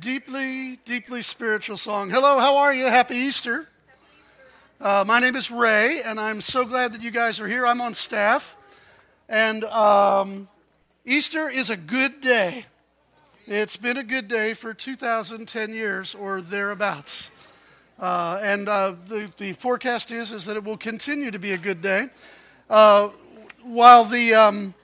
deeply, deeply spiritual song. Hello, how are you? Happy Easter. Uh, my name is Ray, and I'm so glad that you guys are here. I'm on staff, and um, Easter is a good day. It's been a good day for 2,010 years or thereabouts. Uh, and uh, the, the forecast is, is that it will continue to be a good day. Uh, while, the, um,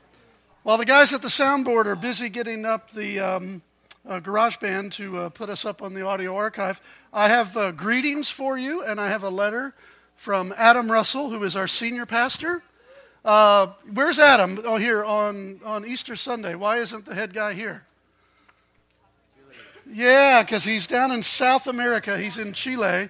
while the guys at the soundboard are busy getting up the um, uh, GarageBand to uh, put us up on the audio archive, I have uh, greetings for you, and I have a letter from Adam Russell, who is our senior pastor. where's Adam? Oh, here on, on Easter Sunday. Why isn't the head guy here? Yeah, because he's down in South America. He's in Chile.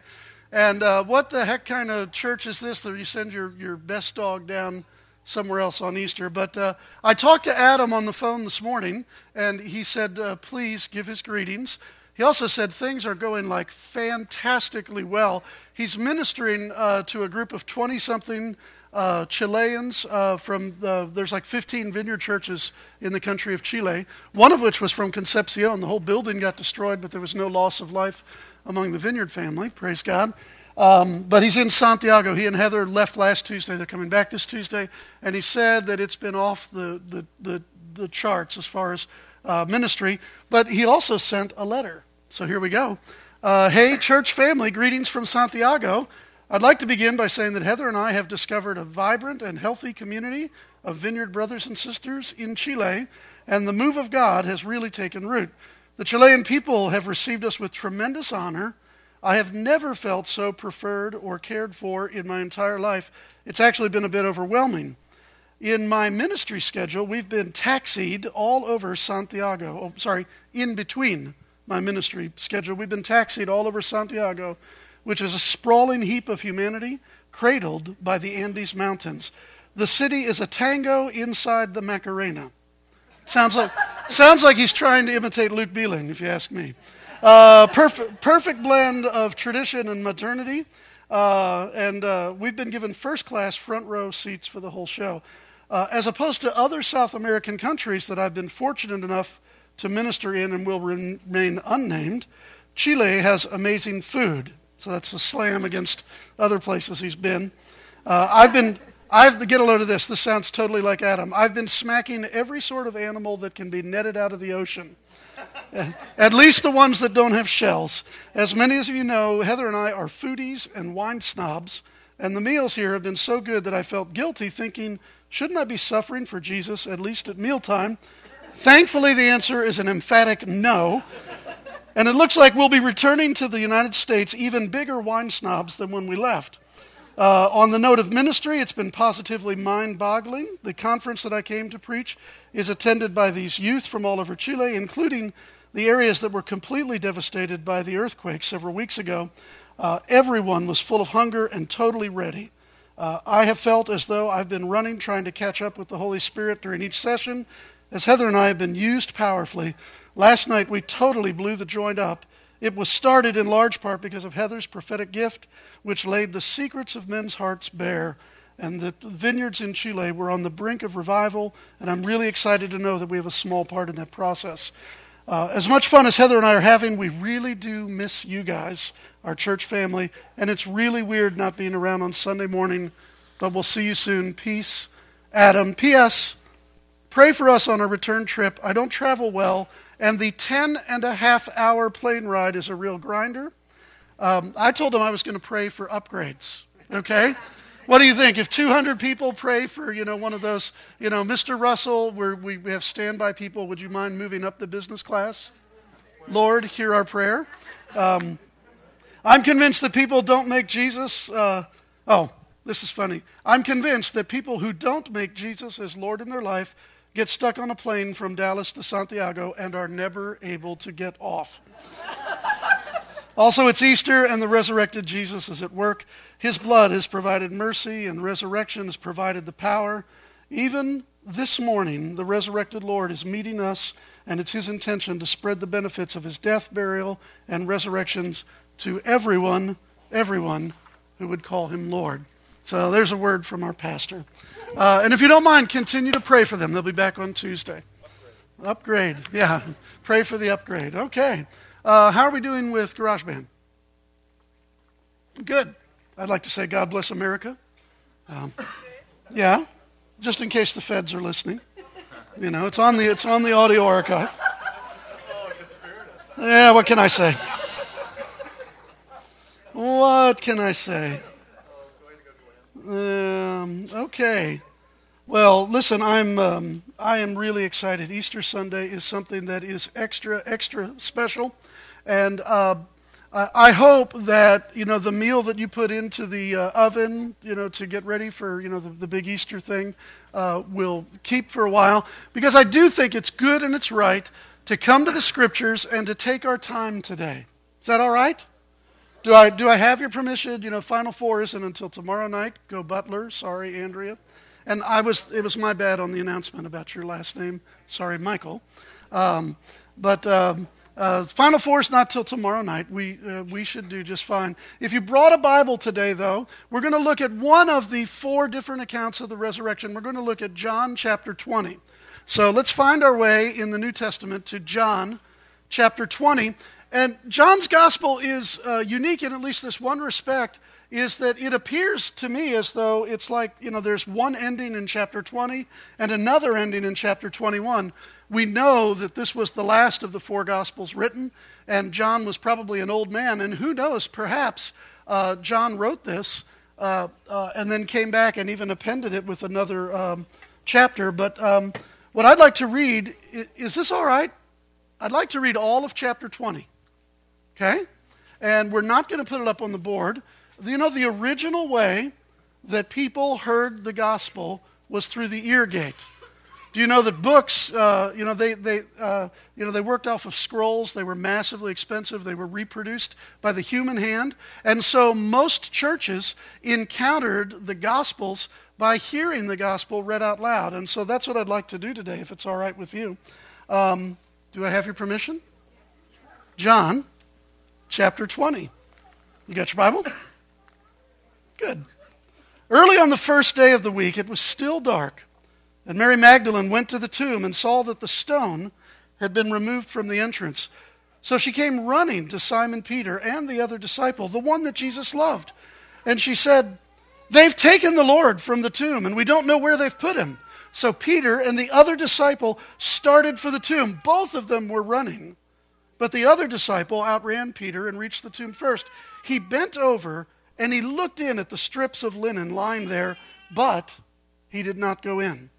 And uh, what the heck kind of church is this that you send your, your best dog down somewhere else on Easter? But uh, I talked to Adam on the phone this morning, and he said, uh, please give his greetings. He also said things are going like fantastically well. He's ministering uh, to a group of 20 something uh, Chileans uh, from the, there's like 15 vineyard churches in the country of Chile, one of which was from Concepcion. The whole building got destroyed, but there was no loss of life among the vineyard family, praise God. Um, but he's in Santiago. He and Heather left last Tuesday. They're coming back this Tuesday. And he said that it's been off the, the, the, the charts as far as uh, ministry. But he also sent a letter. So here we go. Uh, hey, church family, greetings from Santiago. I'd like to begin by saying that Heather and I have discovered a vibrant and healthy community of vineyard brothers and sisters in Chile, and the move of God has really taken root. The Chilean people have received us with tremendous honor. I have never felt so preferred or cared for in my entire life. It's actually been a bit overwhelming. In my ministry schedule, we've been taxied all over Santiago. Oh, sorry, in between my ministry schedule, we've been taxied all over Santiago which is a sprawling heap of humanity cradled by the Andes Mountains. The city is a tango inside the Macarena. Sounds like, sounds like he's trying to imitate Luke Beeling, if you ask me. Uh, perfect, perfect blend of tradition and modernity. Uh, and uh, we've been given first class front row seats for the whole show. Uh, as opposed to other South American countries that I've been fortunate enough to minister in and will remain unnamed, Chile has amazing food. So that's a slam against other places he's been. Uh, I've been, I've, get a load of this. This sounds totally like Adam. I've been smacking every sort of animal that can be netted out of the ocean. At least the ones that don't have shells. As many as you know, Heather and I are foodies and wine snobs, and the meals here have been so good that I felt guilty thinking, shouldn't I be suffering for Jesus at least at mealtime? Thankfully, the answer is an emphatic no. And it looks like we'll be returning to the United States even bigger wine snobs than when we left. Uh, on the note of ministry, it's been positively mind boggling. The conference that I came to preach is attended by these youth from all over Chile, including the areas that were completely devastated by the earthquake several weeks ago. Uh, everyone was full of hunger and totally ready. Uh, I have felt as though I've been running trying to catch up with the Holy Spirit during each session, as Heather and I have been used powerfully Last night we totally blew the joint up. It was started in large part because of Heather's prophetic gift, which laid the secrets of men's hearts bare. And the vineyards in Chile were on the brink of revival, and I'm really excited to know that we have a small part in that process. Uh, as much fun as Heather and I are having, we really do miss you guys, our church family, and it's really weird not being around on Sunday morning, but we'll see you soon. Peace, Adam. P.S. Pray for us on our return trip. I don't travel well, and the 10 and a half hour plane ride is a real grinder. Um, I told him I was going to pray for upgrades. Okay? What do you think? If 200 people pray for, you know, one of those, you know, Mr. Russell, where we have standby people, would you mind moving up the business class? Lord, hear our prayer. Um, I'm convinced that people don't make Jesus. Uh, oh, this is funny. I'm convinced that people who don't make Jesus as Lord in their life get stuck on a plane from Dallas to Santiago and are never able to get off. also, it's Easter and the resurrected Jesus is at work. His blood has provided mercy, and resurrection has provided the power. Even this morning, the resurrected Lord is meeting us, and it's his intention to spread the benefits of his death, burial, and resurrections to everyone, everyone who would call him Lord. So there's a word from our pastor. Uh, and if you don't mind, continue to pray for them. They'll be back on Tuesday. Upgrade. upgrade. Yeah. Pray for the upgrade. Okay. Uh, how are we doing with GarageBand? Good. I'd like to say God bless America. Um, yeah, just in case the feds are listening. You know, it's on the it's on the audio archive. Yeah, what can I say? What can I say? Um, okay. Well, listen, I'm um, I am really excited. Easter Sunday is something that is extra extra special, and uh, I hope that you know the meal that you put into the uh, oven, you know, to get ready for you know the, the big Easter thing, uh, will keep for a while because I do think it's good and it's right to come to the Scriptures and to take our time today. Is that all right? Do I do I have your permission? You know, Final Four isn't until tomorrow night. Go Butler. Sorry, Andrea. And I was it was my bad on the announcement about your last name. Sorry, Michael. Um, but. Um, uh, Final Four is not till tomorrow night. We, uh, we should do just fine. If you brought a Bible today, though, we're going to look at one of the four different accounts of the resurrection. We're going to look at John chapter 20. So let's find our way in the New Testament to John chapter 20. And John's gospel is uh, unique in at least this one respect is that it appears to me as though it's like, you know, there's one ending in chapter 20 and another ending in chapter 21 we know that this was the last of the four Gospels written, and John was probably an old man. And who knows, perhaps uh, John wrote this uh, uh, and then came back and even appended it with another um, chapter. But um, what I'd like to read is this all right? I'd like to read all of chapter 20. Okay? And we're not going to put it up on the board. You know, the original way that people heard the gospel was through the ear gate. Do you know that books, uh, you know, they, they, uh, you know, they worked off of scrolls. They were massively expensive. They were reproduced by the human hand. And so most churches encountered the Gospels by hearing the Gospel read out loud. And so that's what I'd like to do today, if it's all right with you. Um, do I have your permission? John chapter 20. You got your Bible? Good. Early on the first day of the week, it was still dark. And Mary Magdalene went to the tomb and saw that the stone had been removed from the entrance. So she came running to Simon Peter and the other disciple, the one that Jesus loved. And she said, They've taken the Lord from the tomb, and we don't know where they've put him. So Peter and the other disciple started for the tomb. Both of them were running. But the other disciple outran Peter and reached the tomb first. He bent over and he looked in at the strips of linen lying there, but he did not go in.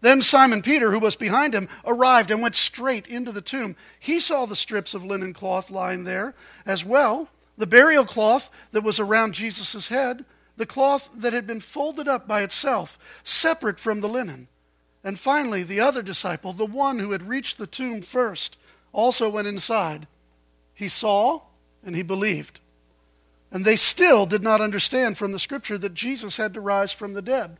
Then Simon Peter, who was behind him, arrived and went straight into the tomb. He saw the strips of linen cloth lying there as well, the burial cloth that was around Jesus' head, the cloth that had been folded up by itself, separate from the linen. And finally, the other disciple, the one who had reached the tomb first, also went inside. He saw and he believed. And they still did not understand from the scripture that Jesus had to rise from the dead.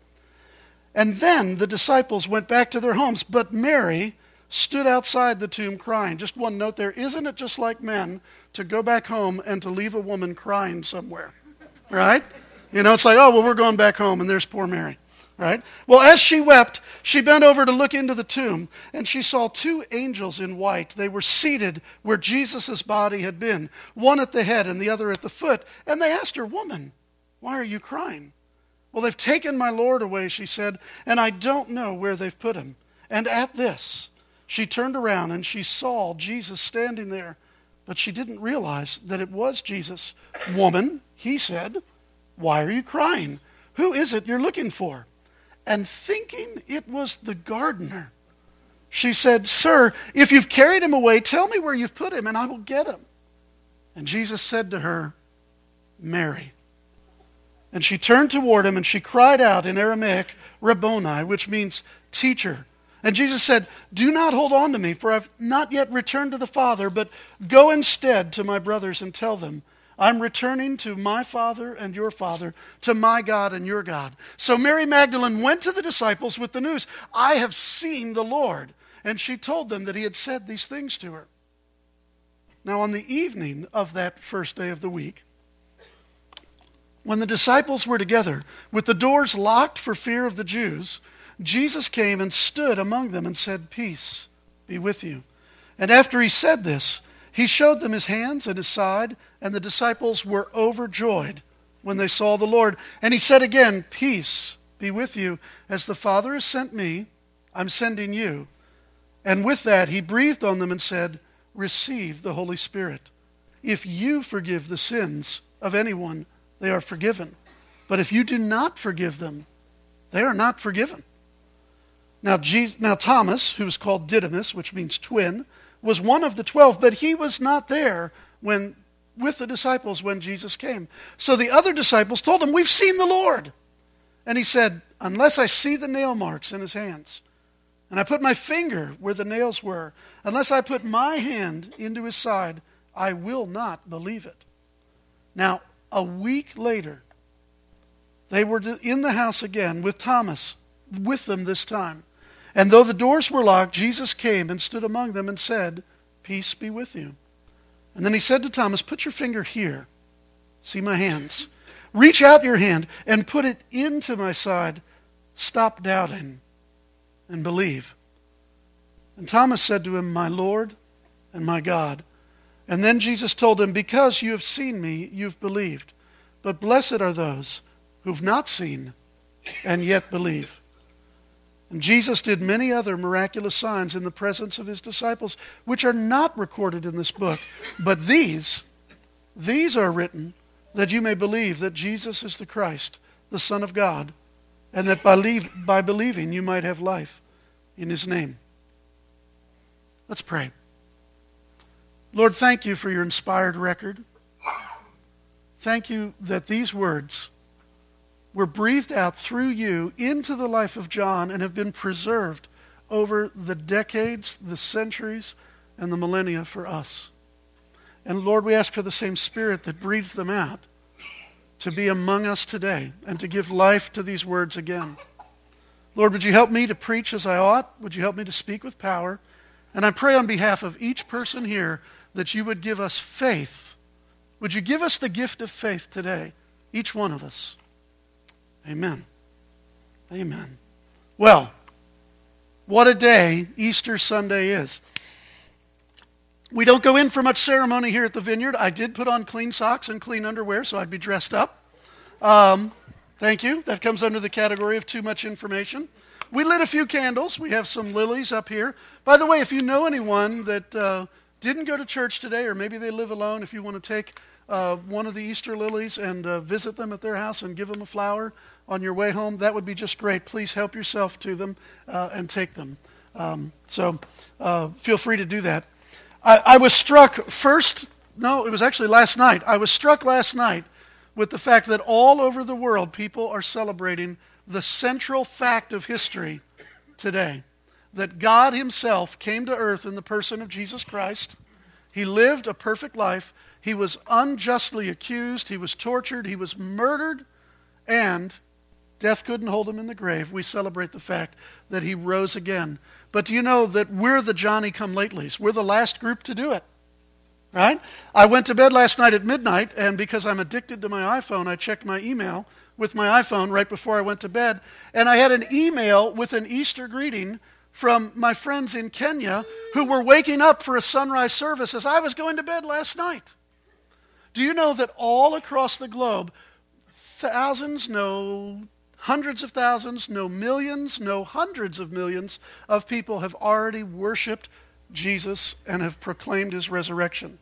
And then the disciples went back to their homes, but Mary stood outside the tomb crying. Just one note there isn't it just like men to go back home and to leave a woman crying somewhere? Right? You know, it's like, oh, well, we're going back home, and there's poor Mary. Right? Well, as she wept, she bent over to look into the tomb, and she saw two angels in white. They were seated where Jesus' body had been, one at the head and the other at the foot. And they asked her, Woman, why are you crying? Well, they've taken my Lord away, she said, and I don't know where they've put him. And at this, she turned around and she saw Jesus standing there, but she didn't realize that it was Jesus. Woman, he said, why are you crying? Who is it you're looking for? And thinking it was the gardener, she said, Sir, if you've carried him away, tell me where you've put him, and I will get him. And Jesus said to her, Mary. And she turned toward him and she cried out in Aramaic, Rabboni, which means teacher. And Jesus said, Do not hold on to me, for I've not yet returned to the Father, but go instead to my brothers and tell them, I'm returning to my Father and your Father, to my God and your God. So Mary Magdalene went to the disciples with the news, I have seen the Lord. And she told them that he had said these things to her. Now, on the evening of that first day of the week, when the disciples were together, with the doors locked for fear of the Jews, Jesus came and stood among them and said, Peace be with you. And after he said this, He showed them his hands and his side, and the disciples were overjoyed when they saw the Lord. And he said again, Peace be with you. As the Father has sent me, I'm sending you. And with that, he breathed on them and said, Receive the Holy Spirit. If you forgive the sins of anyone, they are forgiven. But if you do not forgive them, they are not forgiven. Now, Jesus, now Thomas, who was called Didymus, which means twin, was one of the twelve, but he was not there when with the disciples when Jesus came. So the other disciples told him, We've seen the Lord. And he said, Unless I see the nail marks in his hands, and I put my finger where the nails were, unless I put my hand into his side, I will not believe it. Now, a week later, they were in the house again with Thomas, with them this time. And though the doors were locked, Jesus came and stood among them and said, Peace be with you. And then he said to Thomas, Put your finger here. See my hands. Reach out your hand and put it into my side. Stop doubting and believe. And Thomas said to him, My Lord and my God. And then Jesus told him, Because you have seen me, you've believed. But blessed are those who've not seen and yet believe. And Jesus did many other miraculous signs in the presence of his disciples, which are not recorded in this book. But these, these are written that you may believe that Jesus is the Christ, the Son of God, and that by, leave, by believing you might have life in his name. Let's pray. Lord, thank you for your inspired record. Thank you that these words were breathed out through you into the life of John and have been preserved over the decades, the centuries, and the millennia for us. And Lord, we ask for the same Spirit that breathed them out to be among us today and to give life to these words again. Lord, would you help me to preach as I ought? Would you help me to speak with power? And I pray on behalf of each person here that you would give us faith. Would you give us the gift of faith today, each one of us? Amen. Amen. Well, what a day Easter Sunday is. We don't go in for much ceremony here at the vineyard. I did put on clean socks and clean underwear, so I'd be dressed up. Um, thank you. That comes under the category of too much information. We lit a few candles. We have some lilies up here. By the way, if you know anyone that uh, didn't go to church today, or maybe they live alone, if you want to take uh, one of the Easter lilies and uh, visit them at their house and give them a flower, on your way home, that would be just great. Please help yourself to them uh, and take them. Um, so uh, feel free to do that. I, I was struck first, no, it was actually last night. I was struck last night with the fact that all over the world people are celebrating the central fact of history today that God Himself came to earth in the person of Jesus Christ. He lived a perfect life. He was unjustly accused. He was tortured. He was murdered. And Death couldn't hold him in the grave. We celebrate the fact that he rose again. But do you know that we're the Johnny come latelys? We're the last group to do it. Right? I went to bed last night at midnight, and because I'm addicted to my iPhone, I checked my email with my iPhone right before I went to bed. And I had an email with an Easter greeting from my friends in Kenya who were waking up for a sunrise service as I was going to bed last night. Do you know that all across the globe, thousands, no, Hundreds of thousands, no millions, no hundreds of millions of people have already worshiped Jesus and have proclaimed his resurrection.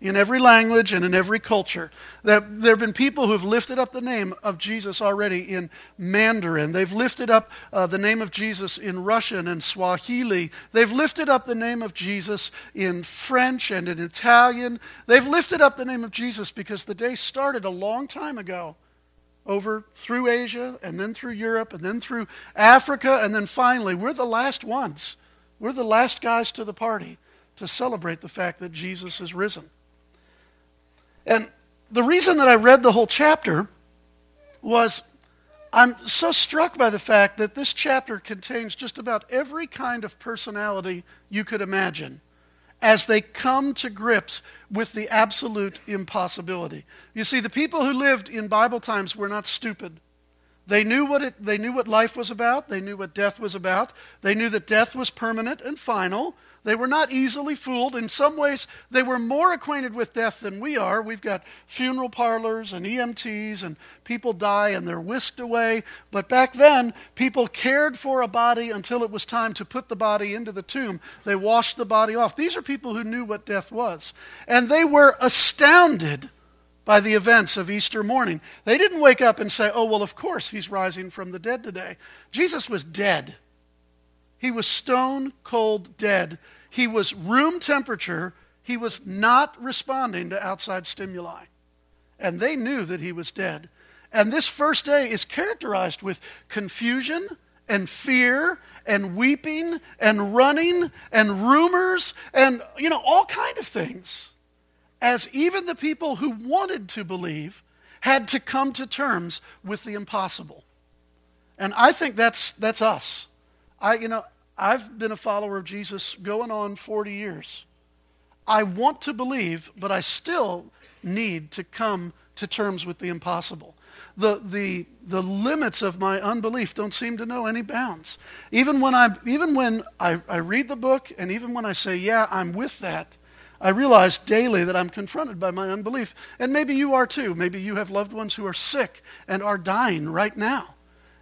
In every language and in every culture. There, there have been people who have lifted up the name of Jesus already in Mandarin. They've lifted up uh, the name of Jesus in Russian and Swahili. They've lifted up the name of Jesus in French and in Italian. They've lifted up the name of Jesus because the day started a long time ago over through Asia and then through Europe and then through Africa and then finally we're the last ones. We're the last guys to the party to celebrate the fact that Jesus is risen. And the reason that I read the whole chapter was I'm so struck by the fact that this chapter contains just about every kind of personality you could imagine as they come to grips with the absolute impossibility. You see, the people who lived in Bible times were not stupid. They knew what it, they knew what life was about. They knew what death was about. They knew that death was permanent and final. They were not easily fooled. In some ways, they were more acquainted with death than we are. We've got funeral parlors and EMTs, and people die and they're whisked away. But back then, people cared for a body until it was time to put the body into the tomb. They washed the body off. These are people who knew what death was. And they were astounded by the events of Easter morning. They didn't wake up and say, oh, well, of course he's rising from the dead today. Jesus was dead. He was stone cold dead he was room temperature. He was not responding to outside stimuli. And they knew that he was dead. And this first day is characterized with confusion and fear and weeping and running and rumors and you know all kind of things as even the people who wanted to believe had to come to terms with the impossible and i think that's that's us i you know I've been a follower of Jesus going on 40 years. I want to believe, but I still need to come to terms with the impossible. The, the, the limits of my unbelief don't seem to know any bounds. Even when, I, even when I, I read the book and even when I say, yeah, I'm with that, I realize daily that I'm confronted by my unbelief. And maybe you are too. Maybe you have loved ones who are sick and are dying right now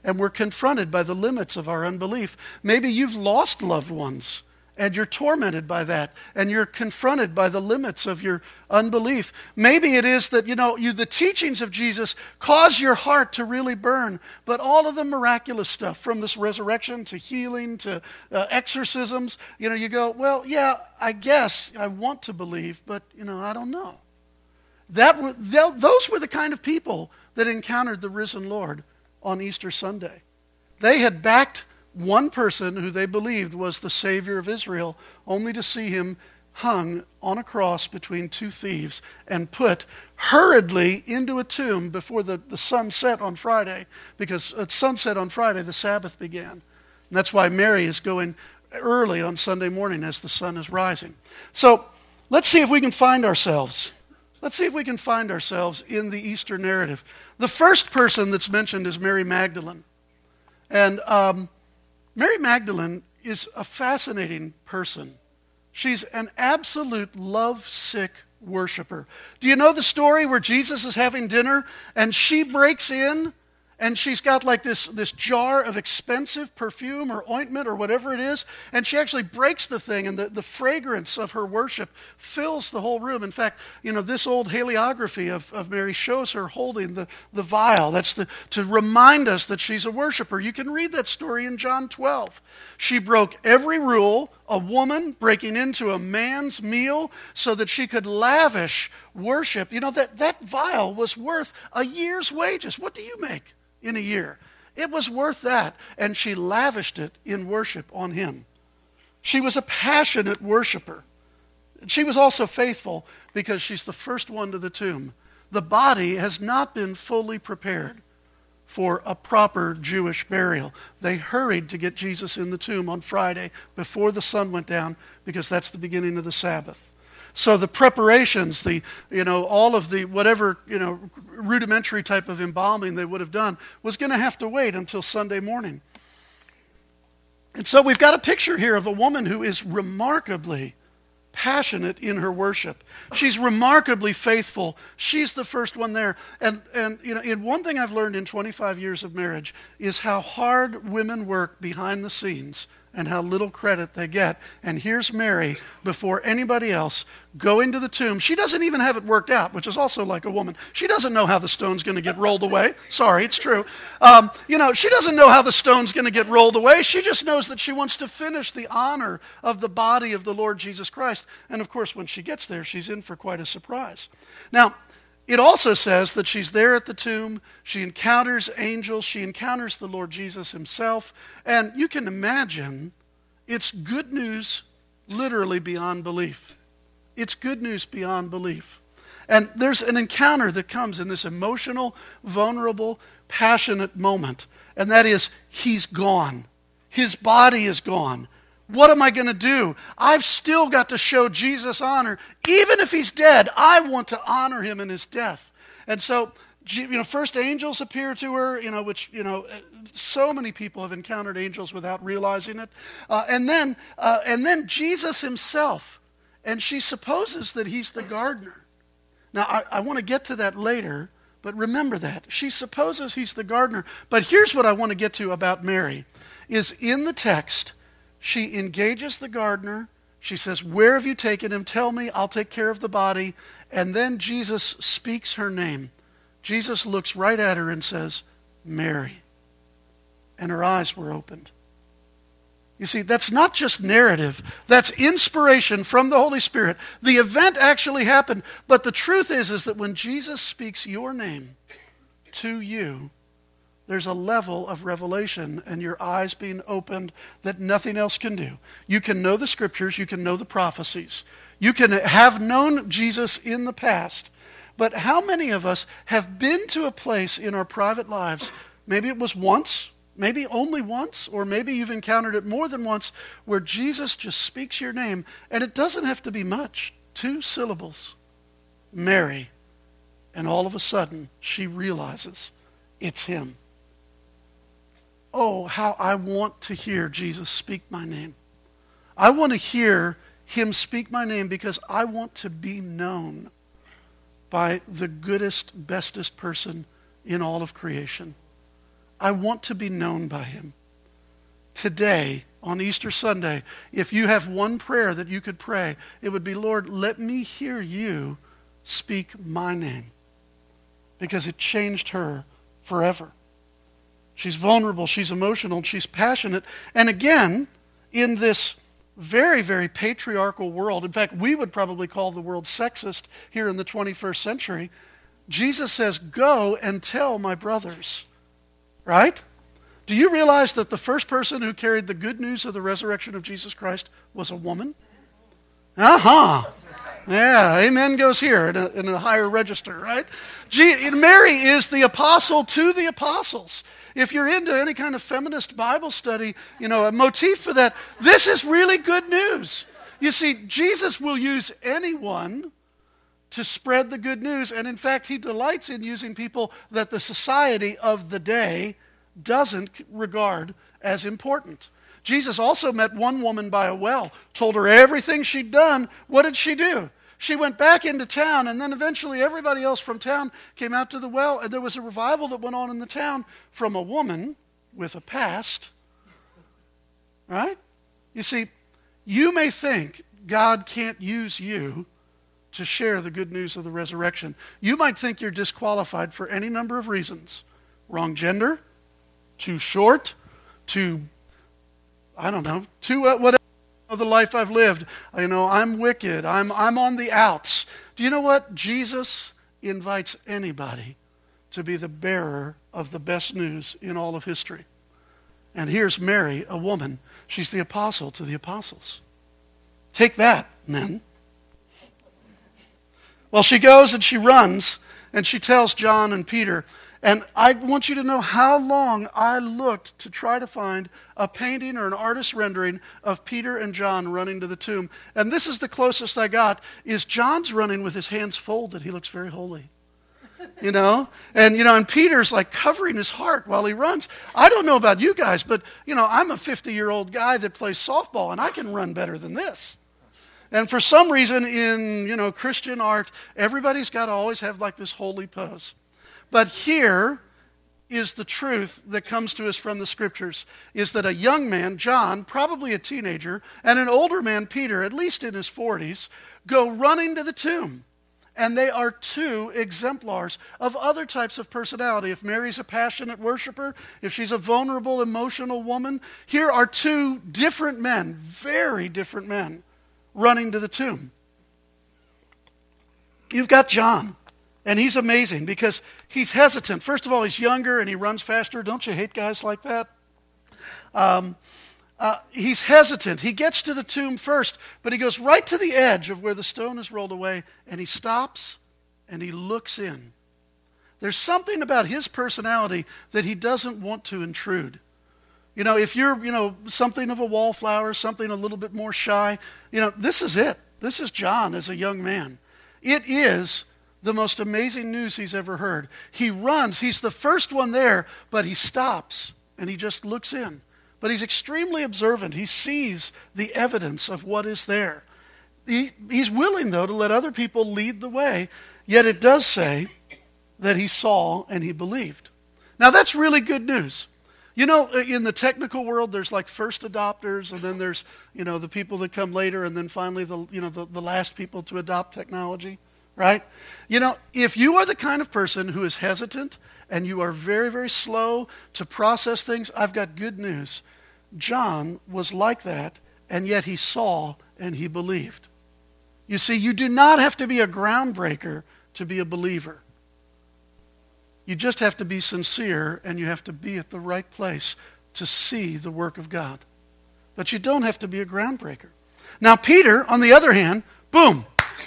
and we're confronted by the limits of our unbelief. Maybe you've lost loved ones and you're tormented by that and you're confronted by the limits of your unbelief. Maybe it is that, you know, you, the teachings of Jesus cause your heart to really burn, but all of the miraculous stuff from this resurrection to healing to uh, exorcisms, you know, you go, well, yeah, I guess I want to believe, but, you know, I don't know. That, those were the kind of people that encountered the risen Lord on Easter Sunday. They had backed one person who they believed was the Savior of Israel, only to see him hung on a cross between two thieves and put hurriedly into a tomb before the, the sun set on Friday, because at sunset on Friday, the Sabbath began. And that's why Mary is going early on Sunday morning as the sun is rising. So let's see if we can find ourselves. Let's see if we can find ourselves in the Easter narrative. The first person that's mentioned is Mary Magdalene. And um, Mary Magdalene is a fascinating person. She's an absolute love-sick worshiper. Do you know the story where Jesus is having dinner and she breaks in and she's got like this, this jar of expensive perfume or ointment or whatever it is, and she actually breaks the thing, and the, the fragrance of her worship fills the whole room. In fact, you know, this old hagiography of, of Mary shows her holding the, the vial. That's the, to remind us that she's a worshiper. You can read that story in John 12. She broke every rule, a woman breaking into a man's meal so that she could lavish worship. You know, that, that vial was worth a year's wages. What do you make? In a year. It was worth that. And she lavished it in worship on him. She was a passionate worshiper. She was also faithful because she's the first one to the tomb. The body has not been fully prepared for a proper Jewish burial. They hurried to get Jesus in the tomb on Friday before the sun went down because that's the beginning of the Sabbath. So the preparations, the you know all of the whatever you know rudimentary type of embalming they would have done was going to have to wait until Sunday morning. And so we've got a picture here of a woman who is remarkably passionate in her worship. She's remarkably faithful. She's the first one there. And, and you know, and one thing I've learned in 25 years of marriage is how hard women work behind the scenes and how little credit they get. And here's Mary before anybody else going to the tomb. She doesn't even have it worked out, which is also like a woman. She doesn't know how the stone's going to get rolled away. Sorry, it's true. Um, you know, she doesn't know how the stone's going to get rolled away. She just knows that she wants to finish the honor of the body of the Lord Jesus Christ. And of course, when she gets there, she's in for quite a surprise. Now, it also says that she's there at the tomb. She encounters angels. She encounters the Lord Jesus himself. And you can imagine it's good news literally beyond belief. It's good news beyond belief. And there's an encounter that comes in this emotional, vulnerable, passionate moment. And that is, he's gone. His body is gone. What am I going to do? I've still got to show Jesus honor. Even if he's dead, I want to honor him in his death. And so you know, first angels appear to her, you know, which, you know, so many people have encountered angels without realizing it. Uh, and then, uh, and then Jesus himself, and she supposes that he's the gardener. Now, I, I want to get to that later, but remember that. She supposes he's the gardener. But here's what I want to get to about Mary, is in the text, she engages the gardener. She says, Where have you taken him? Tell me, I'll take care of the body. And then Jesus speaks her name. Jesus looks right at her and says, Mary. And her eyes were opened. You see, that's not just narrative, that's inspiration from the Holy Spirit. The event actually happened, but the truth is is that when Jesus speaks your name to you, there's a level of revelation and your eyes being opened that nothing else can do. You can know the scriptures, you can know the prophecies. You can have known Jesus in the past, but how many of us have been to a place in our private lives, maybe it was once, maybe only once, or maybe you've encountered it more than once, where Jesus just speaks your name, and it doesn't have to be much two syllables Mary. And all of a sudden, she realizes it's him. Oh, how I want to hear Jesus speak my name. I want to hear him speak my name because I want to be known by the goodest, bestest person in all of creation. I want to be known by him. Today, on Easter Sunday, if you have one prayer that you could pray, it would be, Lord, let me hear you speak my name. Because it changed her forever. She's vulnerable, she's emotional, she's passionate. And again, in this very, very patriarchal world. In fact, we would probably call the world sexist here in the 21st century. Jesus says, Go and tell my brothers. Right? Do you realize that the first person who carried the good news of the resurrection of Jesus Christ was a woman? Uh huh. Yeah, amen goes here in a, in a higher register, right? Mary is the apostle to the apostles if you're into any kind of feminist Bible study, you know, a motif for that, this is really good news. You see, Jesus will use anyone to spread the good news. And in fact, he delights in using people that the society of the day doesn't regard as important. Jesus also met one woman by a well, told her everything she'd done. What did she do? She went back into town, and then eventually everybody else from town came out to the well, and there was a revival that went on in the town from a woman with a past. Right? You see, you may think God can't use you to share the good news of the resurrection. You might think you're disqualified for any number of reasons wrong gender, too short, too, I don't know, too uh, whatever the life I've lived. You know, I'm wicked. I'm, I'm on the outs. Do you know what? Jesus invites anybody to be the bearer of the best news in all of history. And here's Mary, a woman. She's the apostle to the apostles. Take that, men. Well, she goes and she runs and she tells John and Peter, and I want you to know how long I looked to try to find a painting or an artist rendering of Peter and John running to the tomb. And this is the closest I got is John's running with his hands folded. He looks very holy. You know? And you know, and Peter's like covering his heart while he runs. I don't know about you guys, but you know, I'm a 50-year-old guy that plays softball and I can run better than this. And for some reason in, you know, Christian art, everybody's got to always have like this holy pose. But here is the truth that comes to us from the scriptures is that a young man, John, probably a teenager, and an older man, Peter, at least in his 40s, go running to the tomb. And they are two exemplars of other types of personality. If Mary's a passionate worshiper, if she's a vulnerable, emotional woman, here are two different men, very different men, running to the tomb. You've got John. And he's amazing because he's hesitant. First of all, he's younger and he runs faster. Don't you hate guys like that? Um, uh, he's hesitant. He gets to the tomb first, but he goes right to the edge of where the stone is rolled away and he stops and he looks in. There's something about his personality that he doesn't want to intrude. You know, if you're, you know, something of a wallflower, something a little bit more shy, you know, this is it. This is John as a young man. It is the most amazing news he's ever heard. He runs. He's the first one there, but he stops and he just looks in. But he's extremely observant. He sees the evidence of what is there. He, he's willing, though, to let other people lead the way. Yet it does say that he saw and he believed. Now, that's really good news. You know, in the technical world, there's like first adopters, and then there's, you know, the people that come later, and then finally the, you know, the, the last people to adopt technology, right? You know, if you are the kind of person who is hesitant and you are very, very slow to process things, I've got good news. John was like that, and yet he saw and he believed. You see, you do not have to be a groundbreaker to be a believer. You just have to be sincere and you have to be at the right place to see the work of God. But you don't have to be a groundbreaker. Now, Peter, on the other hand, boom,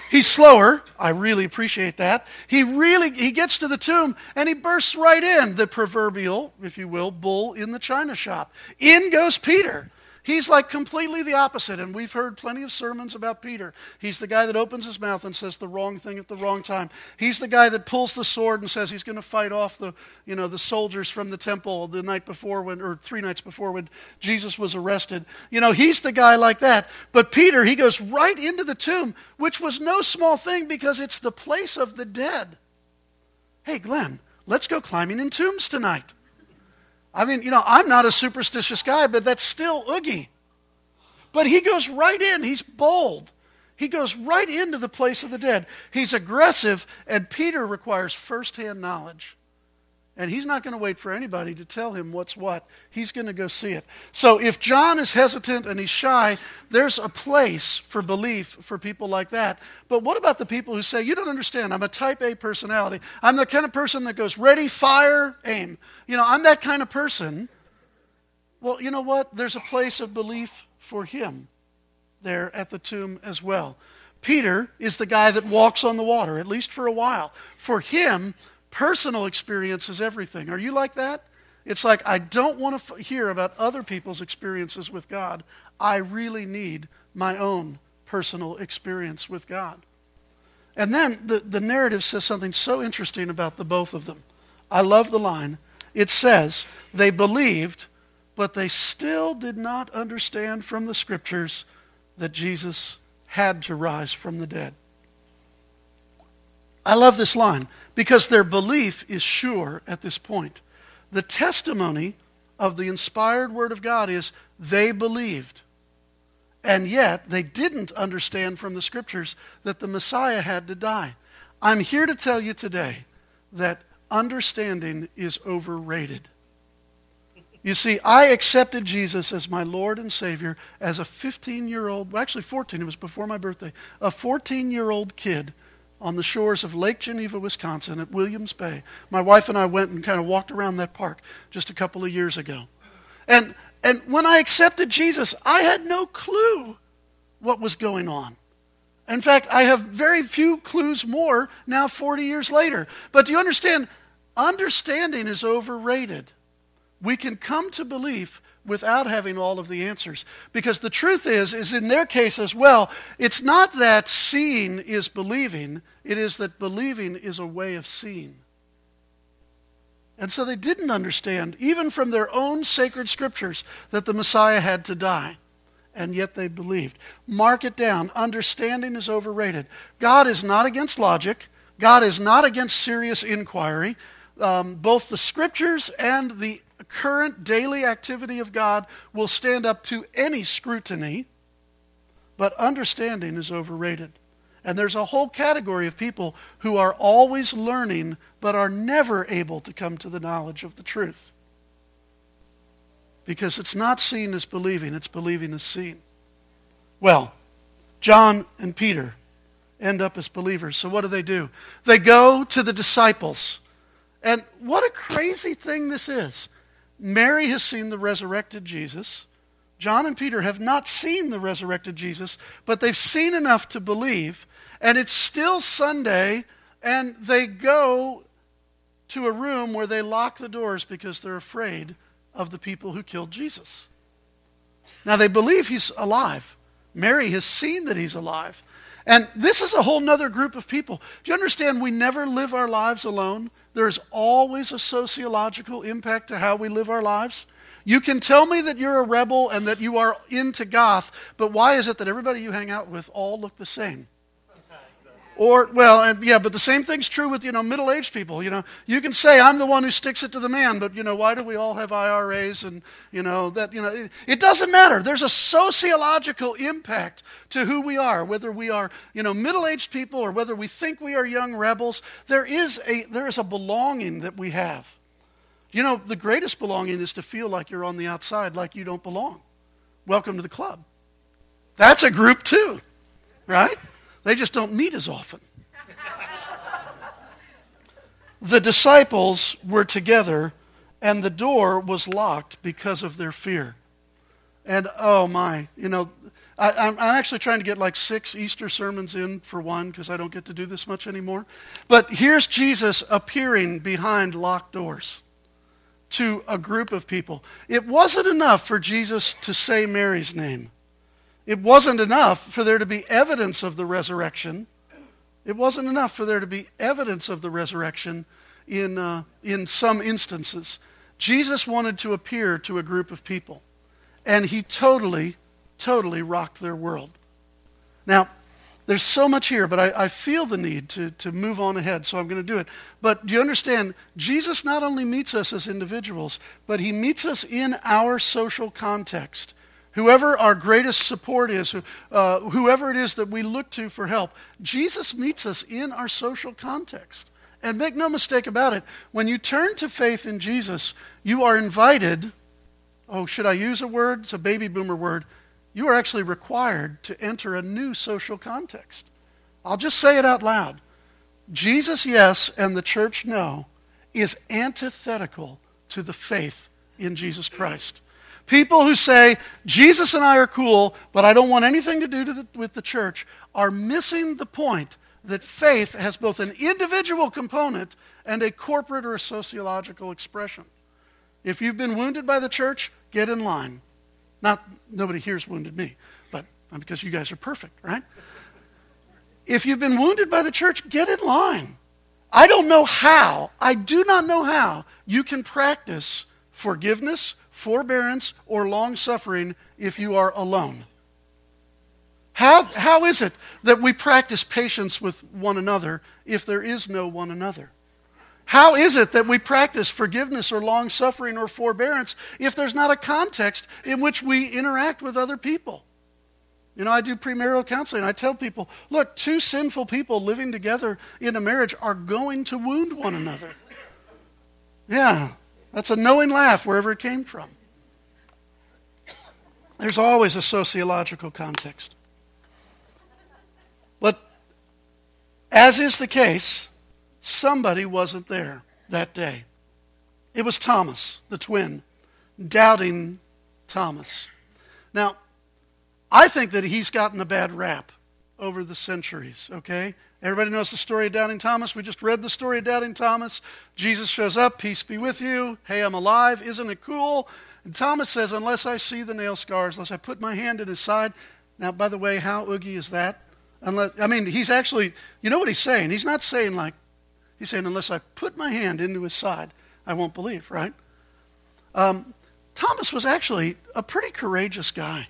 he's slower. I really appreciate that. He really he gets to the tomb and he bursts right in, the proverbial, if you will, bull in the china shop. In goes Peter. He's like completely the opposite, and we've heard plenty of sermons about Peter. He's the guy that opens his mouth and says the wrong thing at the wrong time. He's the guy that pulls the sword and says he's going to fight off the, you know, the soldiers from the temple the night before when, or three nights before when Jesus was arrested. You know, he's the guy like that. But Peter, he goes right into the tomb, which was no small thing because it's the place of the dead. Hey, Glenn, let's go climbing in tombs tonight. I mean, you know, I'm not a superstitious guy, but that's still oogie. But he goes right in. He's bold. He goes right into the place of the dead. He's aggressive, and Peter requires firsthand knowledge. And he's not going to wait for anybody to tell him what's what. He's going to go see it. So if John is hesitant and he's shy, there's a place for belief for people like that. But what about the people who say, You don't understand, I'm a type A personality. I'm the kind of person that goes ready, fire, aim. You know, I'm that kind of person. Well, you know what? There's a place of belief for him there at the tomb as well. Peter is the guy that walks on the water, at least for a while. For him, Personal experience is everything. Are you like that? It's like, I don't want to f- hear about other people's experiences with God. I really need my own personal experience with God. And then the, the narrative says something so interesting about the both of them. I love the line. It says, They believed, but they still did not understand from the scriptures that Jesus had to rise from the dead. I love this line because their belief is sure at this point. The testimony of the inspired Word of God is they believed. And yet, they didn't understand from the Scriptures that the Messiah had to die. I'm here to tell you today that understanding is overrated. You see, I accepted Jesus as my Lord and Savior as a 15 year old, actually 14, it was before my birthday, a 14 year old kid on the shores of Lake Geneva, Wisconsin at Williams Bay. My wife and I went and kind of walked around that park just a couple of years ago. And, and when I accepted Jesus, I had no clue what was going on. In fact, I have very few clues more now 40 years later. But do you understand? Understanding is overrated. We can come to belief without having all of the answers. Because the truth is, is in their case as well, it's not that seeing is believing, it is that believing is a way of seeing. And so they didn't understand, even from their own sacred scriptures, that the Messiah had to die. And yet they believed. Mark it down. Understanding is overrated. God is not against logic. God is not against serious inquiry. Um, both the scriptures and the current daily activity of God will stand up to any scrutiny, but understanding is overrated. And there's a whole category of people who are always learning but are never able to come to the knowledge of the truth. Because it's not seen as believing, it's believing as seen. Well, John and Peter end up as believers. So what do they do? They go to the disciples. And what a crazy thing this is. Mary has seen the resurrected Jesus. John and Peter have not seen the resurrected Jesus, but they've seen enough to believe. And it's still Sunday, and they go to a room where they lock the doors because they're afraid of the people who killed Jesus. Now, they believe he's alive. Mary has seen that he's alive. And this is a whole nother group of people. Do you understand we never live our lives alone? There's always a sociological impact to how we live our lives. You can tell me that you're a rebel and that you are into goth, but why is it that everybody you hang out with all look the same? Or, well, and yeah, but the same thing's true with, you know, middle aged people. You know, you can say, I'm the one who sticks it to the man, but, you know, why do we all have IRAs and, you know, that, you know, it, it doesn't matter. There's a sociological impact to who we are, whether we are, you know, middle aged people or whether we think we are young rebels. There is a, there is a belonging that we have. You know, the greatest belonging is to feel like you're on the outside, like you don't belong. Welcome to the club. That's a group too, right? They just don't meet as often. the disciples were together, and the door was locked because of their fear. And oh my, you know, I, am actually trying to get like six Easter sermons in for one because I don't get to do this much anymore. But here's Jesus appearing behind locked doors to a group of people. It wasn't enough for Jesus to say Mary's name. It wasn't enough for there to be evidence of the resurrection. It wasn't enough for there to be evidence of the resurrection in, uh, in some instances. Jesus wanted to appear to a group of people, and he totally, totally rocked their world. Now, there's so much here, but I, I, feel the need to, to move on ahead, so I'm going to do it. But do you understand? Jesus not only meets us as individuals, but he meets us in our social context. Whoever our greatest support is, uh, whoever it is that we look to for help, Jesus meets us in our social context. And make no mistake about it, when you turn to faith in Jesus, you are invited. Oh, should I use a word? It's a baby boomer word. You are actually required to enter a new social context. I'll just say it out loud. Jesus, yes, and the church, no, is antithetical to the faith in Jesus Christ. People who say, Jesus and I are cool, but I don't want anything to do to the, with the church, are missing the point that faith has both an individual component and a corporate or a sociological expression. If you've been wounded by the church, get in line. Not nobody here's wounded me, but uh, because you guys are perfect, right? If you've been wounded by the church, get in line. I don't know how, I do not know how you can practice forgiveness forbearance, or long suffering if you are alone? How, how is it that we practice patience with one another if there is no one another? How is it that we practice forgiveness or long suffering or forbearance if there's not a context in which we interact with other people? You know, I do premarital counseling. I tell people, look, two sinful people living together in a marriage are going to wound one another. Yeah, that's a knowing laugh wherever it came from. There's always a sociological context. But as is the case, somebody wasn't there that day. It was Thomas, the twin, doubting Thomas. Now, I think that he's gotten a bad rap over the centuries, okay? Everybody knows the story of Doubting Thomas. We just read the story of Doubting Thomas. Jesus shows up, peace be with you. Hey, I'm alive. Isn't it cool? And Thomas says, Unless I see the nail scars, unless I put my hand in his side. Now, by the way, how oogie is that? Unless, I mean, he's actually, you know what he's saying? He's not saying like, he's saying, Unless I put my hand into his side, I won't believe, right? Um, Thomas was actually a pretty courageous guy.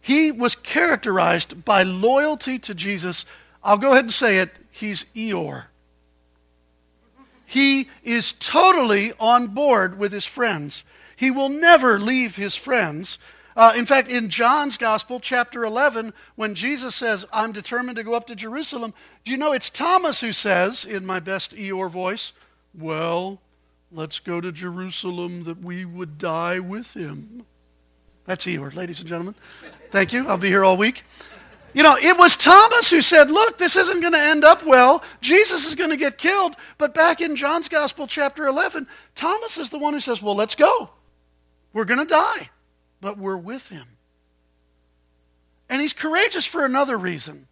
He was characterized by loyalty to Jesus I'll go ahead and say it. He's Eeyore. He is totally on board with his friends. He will never leave his friends. Uh, in fact, in John's Gospel, chapter 11, when Jesus says, I'm determined to go up to Jerusalem, do you know it's Thomas who says, in my best Eeyore voice, Well, let's go to Jerusalem that we would die with him. That's Eeyore, ladies and gentlemen. Thank you. I'll be here all week. You know, it was Thomas who said, Look, this isn't going to end up well. Jesus is going to get killed. But back in John's Gospel, chapter 11, Thomas is the one who says, Well, let's go. We're going to die, but we're with him. And he's courageous for another reason.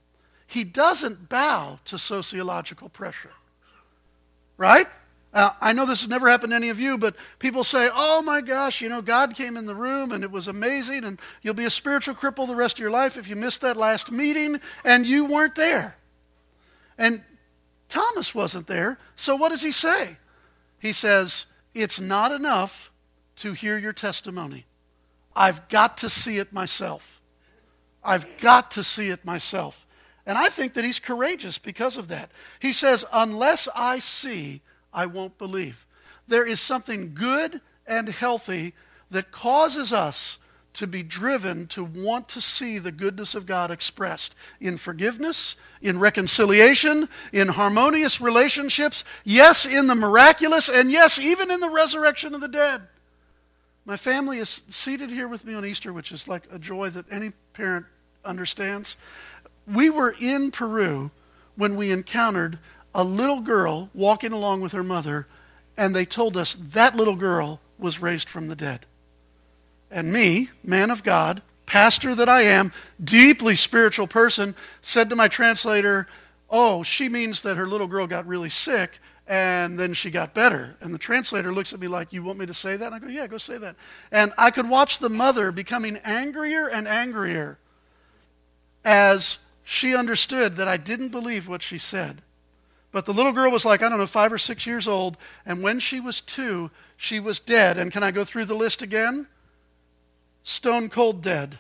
He doesn't bow to sociological pressure. Right? Uh, I know this has never happened to any of you, but people say, oh my gosh, you know, God came in the room and it was amazing, and you'll be a spiritual cripple the rest of your life if you missed that last meeting and you weren't there. And Thomas wasn't there, so what does he say? He says, it's not enough to hear your testimony. I've got to see it myself. I've got to see it myself. And I think that he's courageous because of that. He says, unless I see, I won't believe. There is something good and healthy that causes us to be driven to want to see the goodness of God expressed in forgiveness, in reconciliation, in harmonious relationships, yes, in the miraculous, and yes, even in the resurrection of the dead. My family is seated here with me on Easter, which is like a joy that any parent understands. We were in Peru when we encountered a little girl walking along with her mother, and they told us that little girl was raised from the dead. And me, man of God, pastor that I am, deeply spiritual person, said to my translator, Oh, she means that her little girl got really sick and then she got better. And the translator looks at me like, You want me to say that? And I go, Yeah, go say that. And I could watch the mother becoming angrier and angrier as she understood that I didn't believe what she said. But the little girl was like, I don't know, five or six years old. And when she was two, she was dead. And can I go through the list again? Stone cold dead,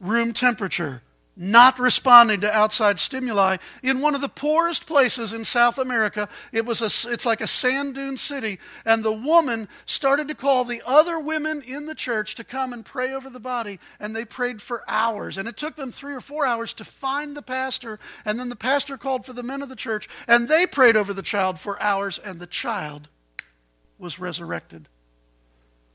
room temperature, not responding to outside stimuli in one of the poorest places in South America. It was a, it's like a sand dune city. And the woman started to call the other women in the church to come and pray over the body. And they prayed for hours. And it took them three or four hours to find the pastor. And then the pastor called for the men of the church. And they prayed over the child for hours. And the child was resurrected.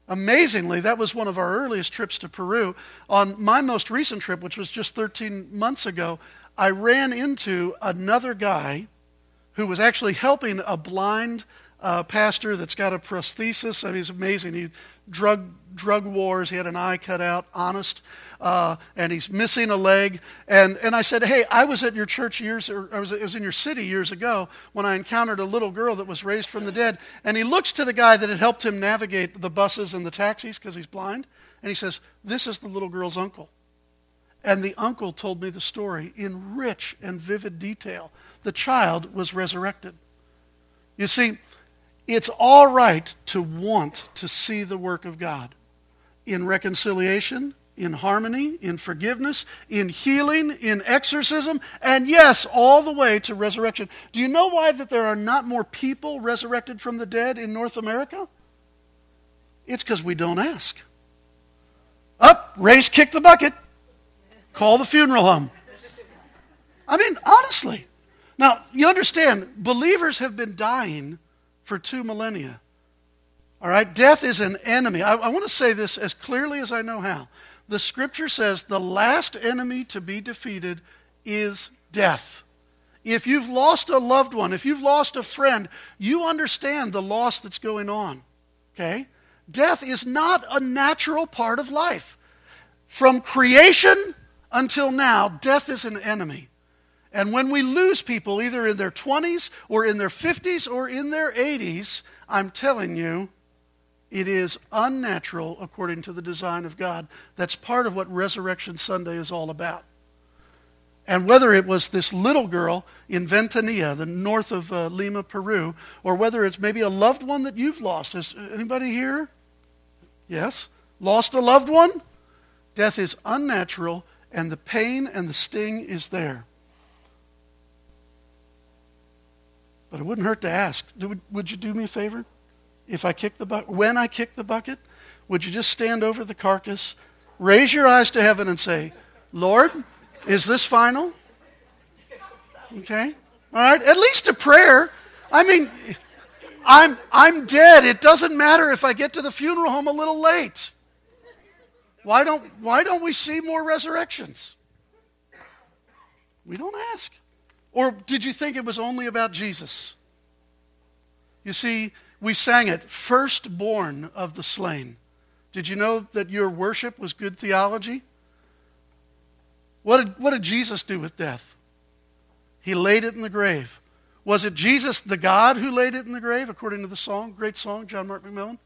Amazingly, that was one of our earliest trips to Peru. On my most recent trip, which was just 13 months ago, I ran into another guy who was actually helping a blind uh, pastor that's got a prosthesis. I mean, he's amazing. He drug drug wars. He had an eye cut out, honest, uh, and he's missing a leg. And and I said, hey, I was at your church years, or I was, I was in your city years ago when I encountered a little girl that was raised from the dead. And he looks to the guy that had helped him navigate the buses and the taxis because he's blind, and he says, this is the little girl's uncle. And the uncle told me the story in rich and vivid detail. The child was resurrected. You see, it's all right to want to see the work of God in reconciliation, in harmony, in forgiveness, in healing, in exorcism, and yes, all the way to resurrection. Do you know why that there are not more people resurrected from the dead in North America? It's because we don't ask. Up, raise, kick the bucket, call the funeral home. I mean, honestly. Now, you understand, believers have been dying for two millennia. All right? Death is an enemy. I, I want to say this as clearly as I know how. The scripture says the last enemy to be defeated is death. If you've lost a loved one, if you've lost a friend, you understand the loss that's going on. Okay? Death is not a natural part of life. From creation until now, death is an enemy. And when we lose people, either in their 20s or in their 50s or in their 80s, I'm telling you, it is unnatural according to the design of God. That's part of what Resurrection Sunday is all about. And whether it was this little girl in Ventanilla, the north of uh, Lima, Peru, or whether it's maybe a loved one that you've lost. Is anybody here? Yes? Lost a loved one? Death is unnatural, and the pain and the sting is there. But it wouldn't hurt to ask. Would you do me a favor? if I kick the bucket, when I kick the bucket, would you just stand over the carcass, raise your eyes to heaven, and say, Lord, is this final? Okay? All right? At least a prayer. I mean, I'm, I'm dead. It doesn't matter if I get to the funeral home a little late. Why don't, why don't we see more resurrections? We don't ask. Or did you think it was only about Jesus? You see, we sang it, firstborn of the slain. Did you know that your worship was good theology? What did, what did Jesus do with death? He laid it in the grave. Was it Jesus, the God, who laid it in the grave, according to the song, great song, John Mark McMillan?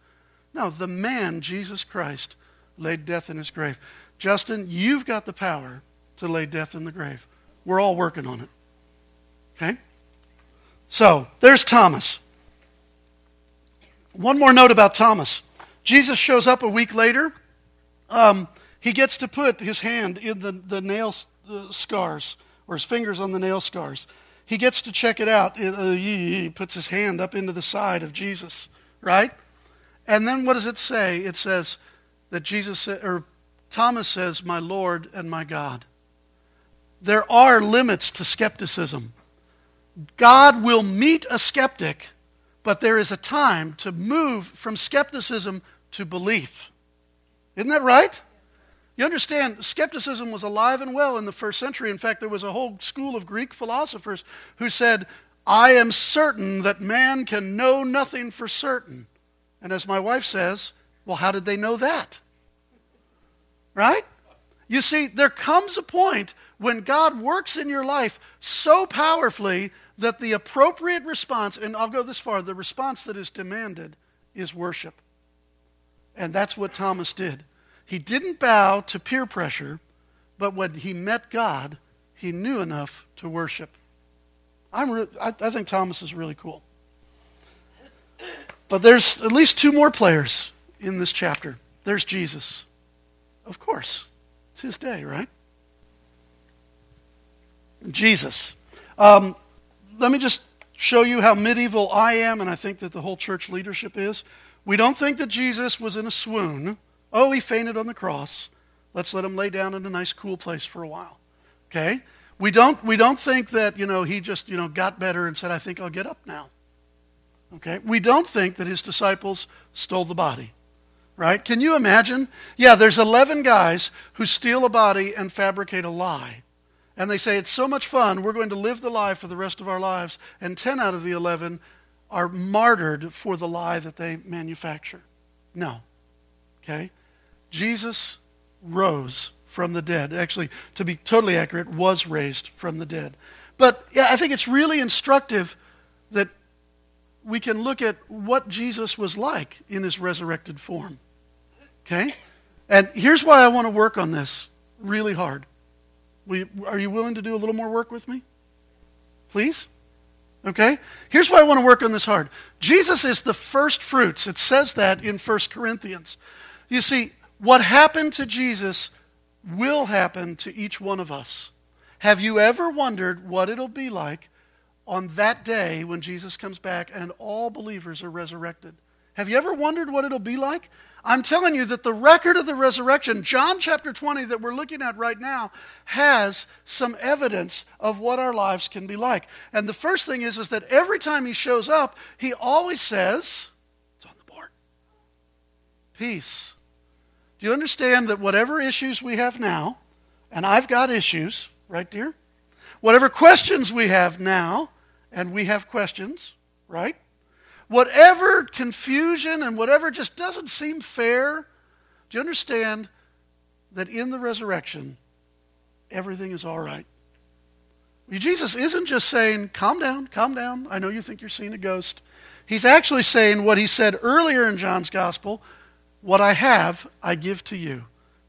No, the man, Jesus Christ, laid death in his grave. Justin, you've got the power to lay death in the grave. We're all working on it. Okay? So, there's Thomas. One more note about Thomas. Jesus shows up a week later. Um, he gets to put his hand in the, the nail uh, scars, or his fingers on the nail scars. He gets to check it out. Uh, he puts his hand up into the side of Jesus, right? And then what does it say? It says that Jesus, or Thomas says, My Lord and my God. There are limits to skepticism. God will meet a skeptic, but there is a time to move from skepticism to belief. Isn't that right? You understand, skepticism was alive and well in the first century. In fact, there was a whole school of Greek philosophers who said, I am certain that man can know nothing for certain. And as my wife says, well, how did they know that? Right? You see, there comes a point when God works in your life so powerfully that the appropriate response, and I'll go this far, the response that is demanded is worship. And that's what Thomas did. He didn't bow to peer pressure, but when he met God, he knew enough to worship. I'm re- I, I think Thomas is really cool. But there's at least two more players in this chapter. There's Jesus. Of course. It's his day, right? Jesus. Um, let me just show you how medieval I am, and I think that the whole church leadership is. We don't think that Jesus was in a swoon. Oh, he fainted on the cross. Let's let him lay down in a nice, cool place for a while. Okay? We don't, we don't think that, you know, he just, you know, got better and said, I think I'll get up now. Okay? We don't think that his disciples stole the body. Right? Can you imagine? Yeah, there's 11 guys who steal a body and fabricate a lie. And they say, it's so much fun, we're going to live the lie for the rest of our lives. And 10 out of the 11 are martyred for the lie that they manufacture. No. Okay? Jesus rose from the dead. Actually, to be totally accurate, was raised from the dead. But yeah, I think it's really instructive that we can look at what Jesus was like in his resurrected form. Okay? And here's why I want to work on this really hard. Are you willing to do a little more work with me? Please? Okay? Here's why I want to work on this hard. Jesus is the first fruits. It says that in 1 Corinthians. You see, what happened to Jesus will happen to each one of us. Have you ever wondered what it'll be like on that day when Jesus comes back and all believers are resurrected? Have you ever wondered what it'll be like? I'm telling you that the record of the resurrection, John chapter 20, that we're looking at right now, has some evidence of what our lives can be like. And the first thing is, is that every time he shows up, he always says, It's on the board. Peace. Do you understand that whatever issues we have now, and I've got issues, right, dear? Whatever questions we have now, and we have questions, right? Whatever confusion and whatever just doesn't seem fair, do you understand that in the resurrection, everything is all right? Jesus isn't just saying, calm down, calm down. I know you think you're seeing a ghost. He's actually saying what he said earlier in John's gospel What I have, I give to you.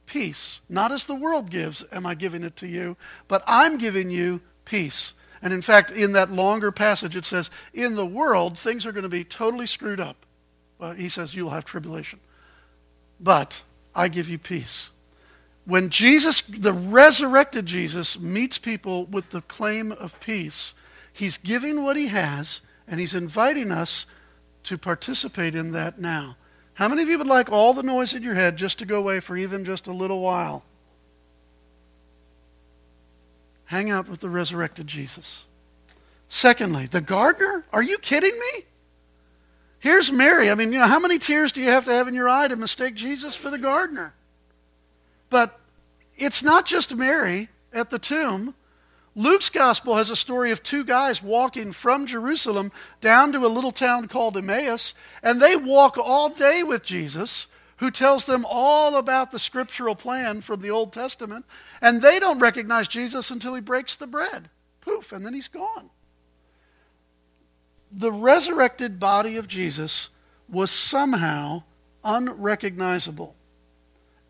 Peace. Not as the world gives, am I giving it to you, but I'm giving you peace. And in fact, in that longer passage, it says, In the world, things are going to be totally screwed up. He says, You will have tribulation. But I give you peace. When Jesus, the resurrected Jesus, meets people with the claim of peace, he's giving what he has, and he's inviting us to participate in that now. How many of you would like all the noise in your head just to go away for even just a little while? Hang out with the resurrected Jesus. Secondly, the gardener? Are you kidding me? Here's Mary. I mean, you know, how many tears do you have to have in your eye to mistake Jesus for the gardener? But it's not just Mary at the tomb. Luke's gospel has a story of two guys walking from Jerusalem down to a little town called Emmaus, and they walk all day with Jesus who tells them all about the scriptural plan from the Old Testament, and they don't recognize Jesus until he breaks the bread. Poof, and then he's gone. the resurrected body of Jesus was somehow unrecognizable.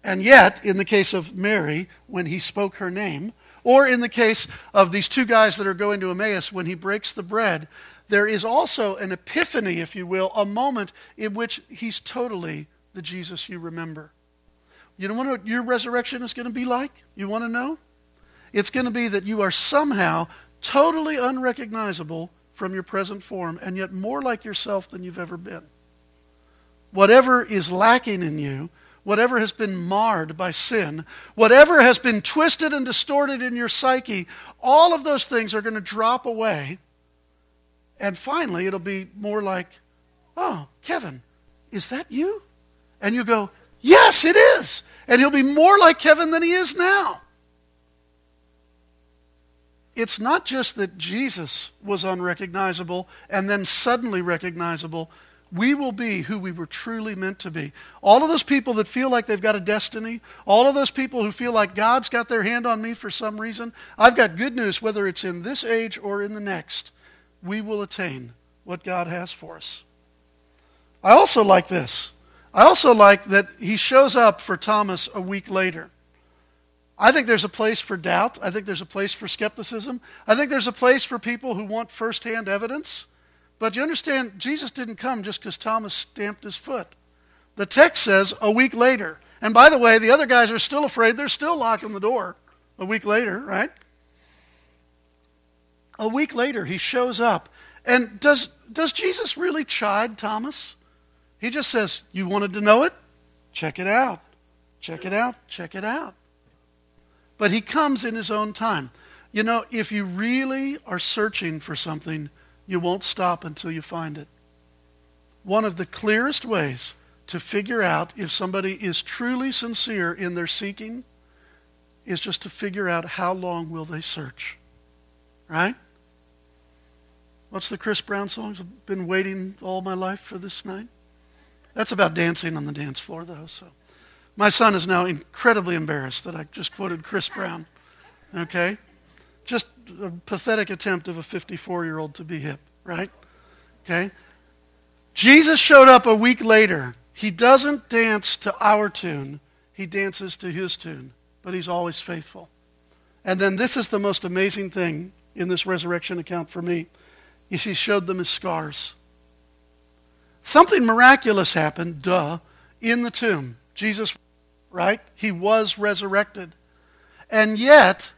And yet, in the case of Mary, when he spoke her name, or in the case of these two guys that are going to Emmaus, when he breaks the bread, there is also an epiphany, if you will, a moment in which he's totally the Jesus you remember. You don't want to know what your resurrection is going to be like? You want to know? It's going to be that you are somehow totally unrecognizable from your present form, and yet more like yourself than you've ever been. Whatever is lacking in you, whatever has been marred by sin, whatever has been twisted and distorted in your psyche, all of those things are going to drop away. And finally, it'll be more like, oh, Kevin, is that you? And you go, yes, it is. And he'll be more like Kevin than he is now. It's not just that Jesus was unrecognizable and then suddenly recognizable we will be who we were truly meant to be. All of those people that feel like they've got a destiny, all of those people who feel like God's got their hand on me for some reason, I've got good news, whether it's in this age or in the next, we will attain what God has for us. I also like this. I also like that he shows up for Thomas a week later. I think there's a place for doubt. I think there's a place for skepticism. I think there's a place for people who want firsthand evidence. But you understand, Jesus didn't come just because Thomas stamped his foot. The text says a week later. And by the way, the other guys are still afraid. They're still locking the door a week later, right? A week later, he shows up. And does, does Jesus really chide Thomas? He just says, You wanted to know it? Check it out. Check it out. Check it out. But he comes in his own time. You know, if you really are searching for something, you won't stop until you find it. One of the clearest ways to figure out if somebody is truly sincere in their seeking is just to figure out how long will they search. Right? What's the Chris Brown song? I've been waiting all my life for this night. That's about dancing on the dance floor, though. So, my son is now incredibly embarrassed that I just quoted Chris Brown. Okay, just a pathetic attempt of a 54 year old to be hip, right? Okay? Jesus showed up a week later. He doesn't dance to our tune, he dances to his tune, but he's always faithful. And then this is the most amazing thing in this resurrection account for me. Is he showed them his scars. Something miraculous happened, duh, in the tomb. Jesus, right? He was resurrected. And yet,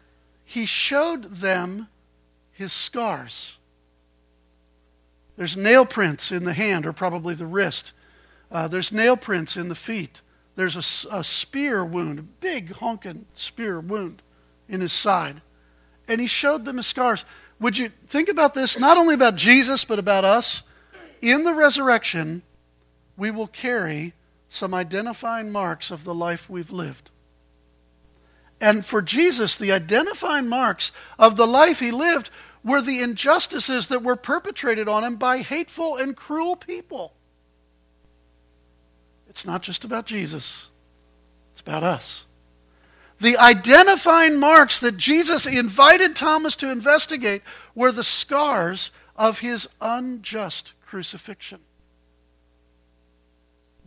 he showed them his scars. There's nail prints in the hand, or probably the wrist. Uh, there's nail prints in the feet. There's a, a spear wound, a big honking spear wound in his side. And he showed them his scars. Would you think about this, not only about Jesus, but about us? In the resurrection, we will carry some identifying marks of the life we've lived. And for Jesus, the identifying marks of the life he lived were the injustices that were perpetrated on him by hateful and cruel people. It's not just about Jesus, it's about us. The identifying marks that Jesus invited Thomas to investigate were the scars of his unjust crucifixion.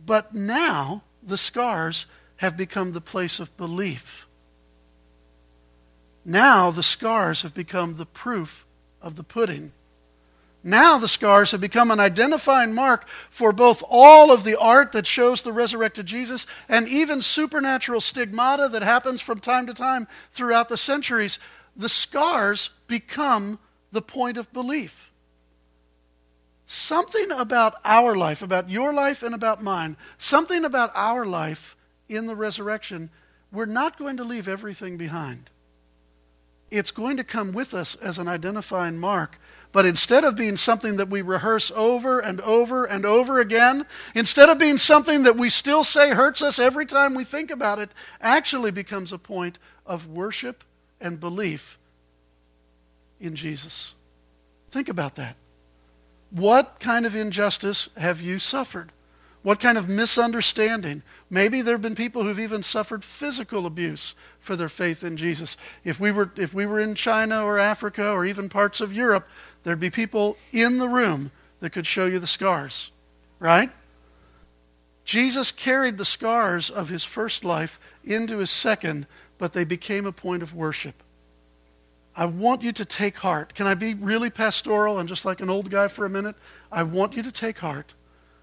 But now the scars have become the place of belief now the scars have become the proof of the pudding. Now the scars have become an identifying mark for both all of the art that shows the resurrected Jesus and even supernatural stigmata that happens from time to time throughout the centuries. The scars become the point of belief. Something about our life, about your life and about mine, something about our life in the resurrection, we're not going to leave everything behind it's going to come with us as an identifying mark. But instead of being something that we rehearse over and over and over again, instead of being something that we still say hurts us every time we think about it, actually becomes a point of worship and belief in Jesus. Think about that. What kind of injustice have you suffered? What kind of misunderstanding? Maybe there have been people who've even suffered physical abuse for their faith in Jesus. If we were, if we were in China or Africa or even parts of Europe, there'd be people in the room that could show you the scars, right? Jesus carried the scars of his first life into his second, but they became a point of worship. I want you to take heart. Can I be really pastoral and just like an old guy for a minute? I want you to take heart.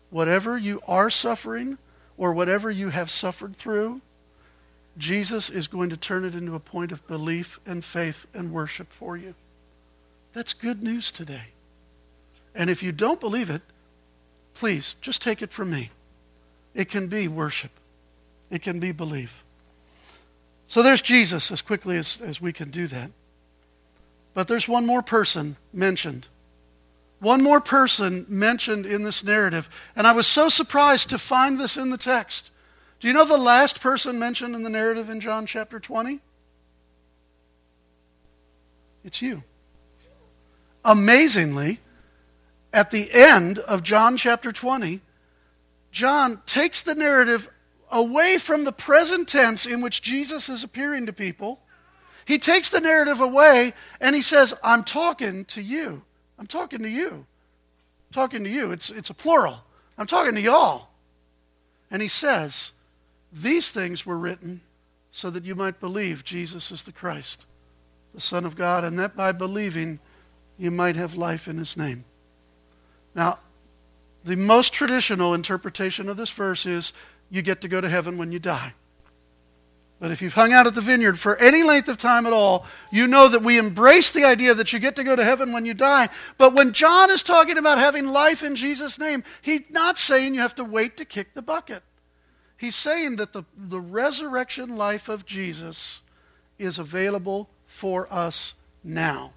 Whatever you are suffering or whatever you have suffered through, Jesus is going to turn it into a point of belief and faith and worship for you. That's good news today. And if you don't believe it, please just take it from me. It can be worship, it can be belief. So there's Jesus as quickly as, as we can do that. But there's one more person mentioned. One more person mentioned in this narrative. And I was so surprised to find this in the text. Do you know the last person mentioned in the narrative in John chapter 20? It's you. Amazingly, at the end of John chapter 20, John takes the narrative away from the present tense in which Jesus is appearing to people. He takes the narrative away and he says, I'm talking to you. I'm talking to you. I'm talking to you. It's, it's a plural. I'm talking to y'all. And he says, These things were written so that you might believe Jesus is the Christ, the Son of God, and that by believing you might have life in his name. Now, the most traditional interpretation of this verse is you get to go to heaven when you die. But if you've hung out at the vineyard for any length of time at all, you know that we embrace the idea that you get to go to heaven when you die. But when John is talking about having life in Jesus' name, he's not saying you have to wait to kick the bucket. He's saying that the, the resurrection life of Jesus is available for us now.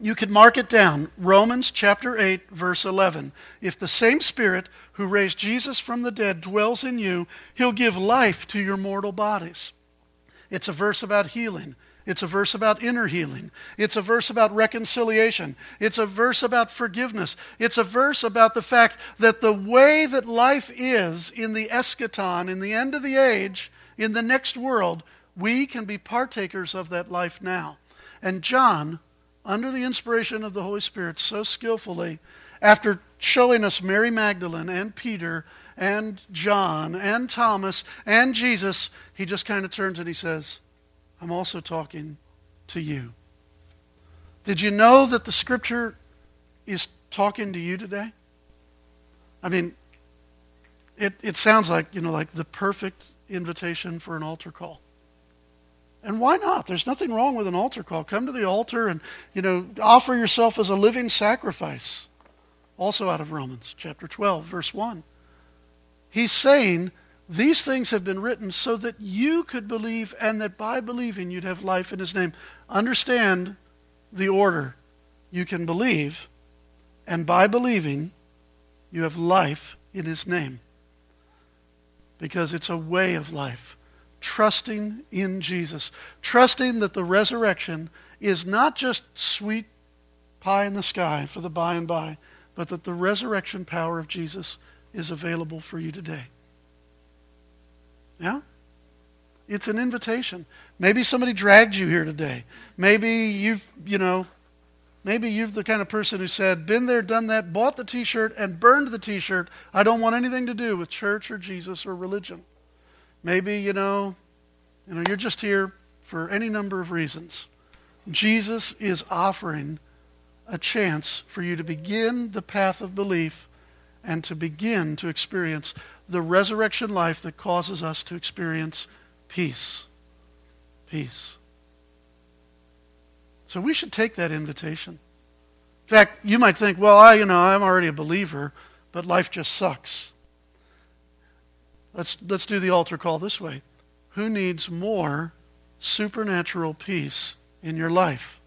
You can mark it down. Romans chapter 8, verse 11. If the same Spirit who raised Jesus from the dead dwells in you, he'll give life to your mortal bodies. It's a verse about healing. It's a verse about inner healing. It's a verse about reconciliation. It's a verse about forgiveness. It's a verse about the fact that the way that life is in the eschaton, in the end of the age, in the next world, we can be partakers of that life now. And John under the inspiration of the Holy Spirit so skillfully, after showing us Mary Magdalene and Peter and John and Thomas and Jesus, he just kind of turns and he says, I'm also talking to you. Did you know that the scripture is talking to you today? I mean, it, it sounds like, you know, like the perfect invitation for an altar call. And why not? There's nothing wrong with an altar call. Come to the altar and, you know, offer yourself as a living sacrifice. Also out of Romans chapter 12, verse 1. He's saying, these things have been written so that you could believe and that by believing you'd have life in his name. Understand the order. You can believe, and by believing, you have life in his name. Because it's a way of life trusting in Jesus, trusting that the resurrection is not just sweet pie in the sky for the by and by, but that the resurrection power of Jesus is available for you today. Yeah? It's an invitation. Maybe somebody dragged you here today. Maybe you've, you know, maybe you're the kind of person who said, been there, done that, bought the t shirt, and burned the t shirt. I don't want anything to do with church or Jesus or religion. Maybe, you know, you know, you're just here for any number of reasons. Jesus is offering a chance for you to begin the path of belief and to begin to experience the resurrection life that causes us to experience peace. Peace. So we should take that invitation. In fact, you might think, well, I, you know, I'm already a believer, but life just sucks. Let's, let's do the altar call this way. Who needs more supernatural peace in your life?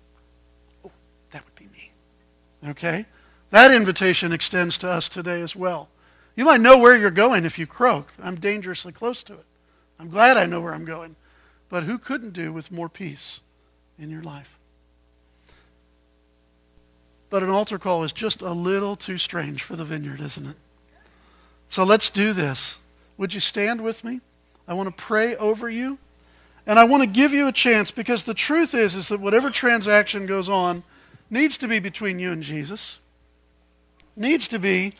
Okay? That invitation extends to us today as well. You might know where you're going if you croak. I'm dangerously close to it. I'm glad I know where I'm going. But who couldn't do with more peace in your life? But an altar call is just a little too strange for the vineyard, isn't it? So let's do this. Would you stand with me? I want to pray over you. And I want to give you a chance because the truth is, is that whatever transaction goes on needs to be between you and Jesus. needs to be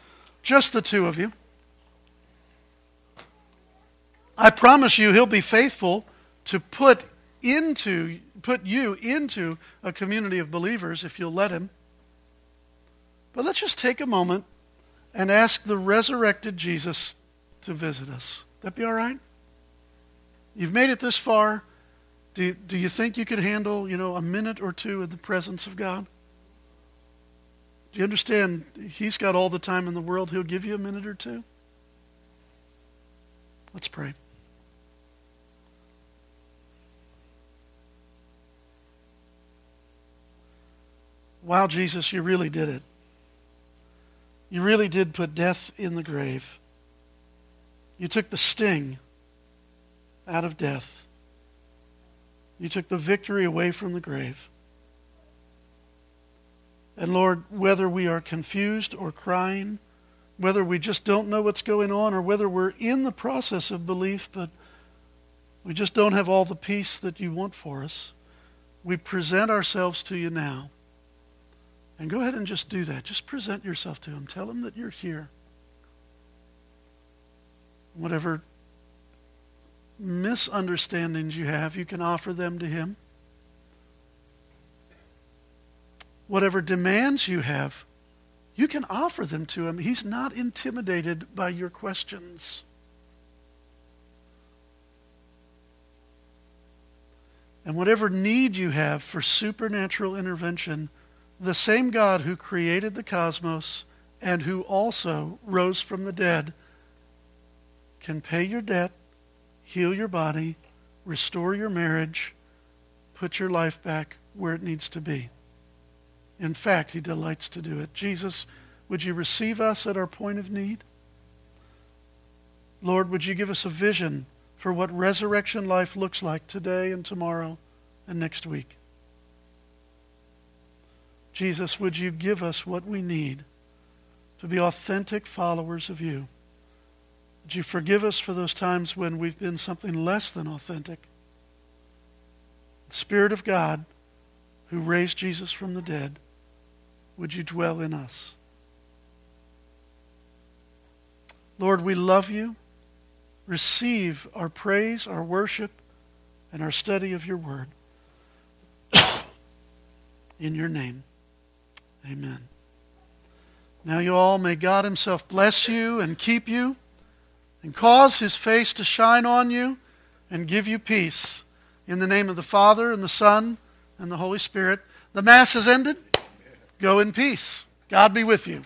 just the two of you. I promise you, he'll be faithful to put into put you into a community of believers if you'll let him. But let's just take a moment and ask the resurrected Jesus to visit us. That be all right? You've made it this far. Do do you think you could handle, you know, a minute or two in the presence of God? Do you understand? He's got all the time in the world. He'll give you a minute or two. Let's pray. Wow, Jesus, you really did it. You really did put death in the grave. You took the sting out of death. You took the victory away from the grave. And Lord, whether we are confused or crying, whether we just don't know what's going on, or whether we're in the process of belief, but we just don't have all the peace that you want for us, we present ourselves to you now. And go ahead and just do that. Just present yourself to him. Tell him that you're here. Whatever misunderstandings you have, you can offer them to him. Whatever demands you have, you can offer them to him. He's not intimidated by your questions. And whatever need you have for supernatural intervention, the same God who created the cosmos and who also rose from the dead can pay your debt, heal your body, restore your marriage, put your life back where it needs to be. In fact, he delights to do it. Jesus, would you receive us at our point of need? Lord, would you give us a vision for what resurrection life looks like today and tomorrow and next week? Jesus, would you give us what we need to be authentic followers of you? Would you forgive us for those times when we've been something less than authentic? The Spirit of God, who raised Jesus from the dead, would you dwell in us? Lord, we love you. Receive our praise, our worship, and our study of your word. in your name. Amen. Now, you all, may God Himself bless you and keep you and cause His face to shine on you and give you peace. In the name of the Father, and the Son, and the Holy Spirit. The Mass is ended. Go in peace. God be with you.